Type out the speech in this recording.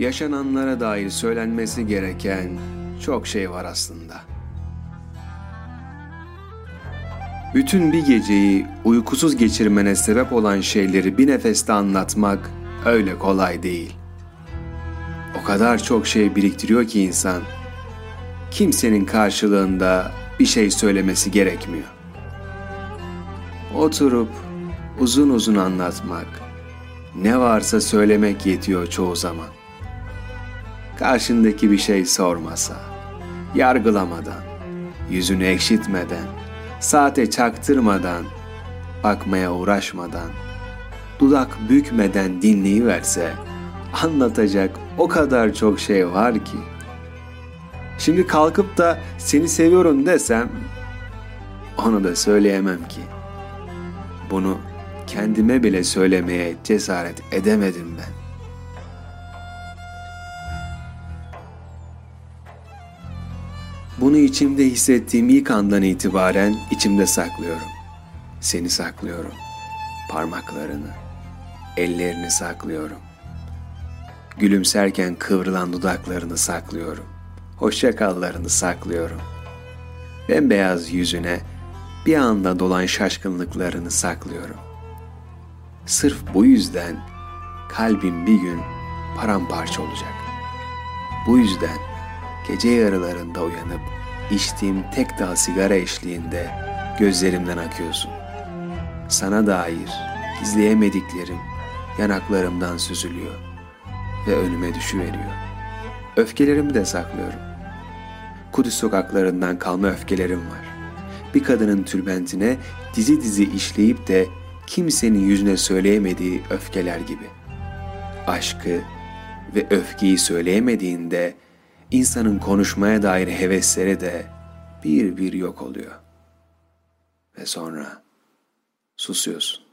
yaşananlara dair söylenmesi gereken çok şey var aslında. Bütün bir geceyi uykusuz geçirmene sebep olan şeyleri bir nefeste anlatmak öyle kolay değil. O kadar çok şey biriktiriyor ki insan, kimsenin karşılığında bir şey söylemesi gerekmiyor. Oturup uzun uzun anlatmak, ne varsa söylemek yetiyor çoğu zaman. Karşındaki bir şey sormasa, yargılamadan, yüzünü ekşitmeden, saate çaktırmadan, bakmaya uğraşmadan, dudak bükmeden dinleyiverse, anlatacak o kadar çok şey var ki. Şimdi kalkıp da seni seviyorum desem, onu da söyleyemem ki. Bunu kendime bile söylemeye cesaret edemedim ben. Bunu içimde hissettiğim ilk andan itibaren içimde saklıyorum. Seni saklıyorum. Parmaklarını, ellerini saklıyorum. Gülümserken kıvrılan dudaklarını saklıyorum. Hoşçakallarını saklıyorum. Bembeyaz yüzüne bir anda dolan şaşkınlıklarını saklıyorum. Sırf bu yüzden kalbim bir gün paramparça olacak. Bu yüzden gece yarılarında uyanıp içtiğim tek dal sigara eşliğinde gözlerimden akıyorsun. Sana dair gizleyemediklerim yanaklarımdan süzülüyor ve önüme düşüveriyor. Öfkelerimi de saklıyorum. Kudüs sokaklarından kalma öfkelerim var. Bir kadının tülbentine dizi dizi işleyip de kimsenin yüzüne söyleyemediği öfkeler gibi. Aşkı ve öfkeyi söyleyemediğinde insanın konuşmaya dair hevesleri de bir bir yok oluyor. Ve sonra susuyorsun.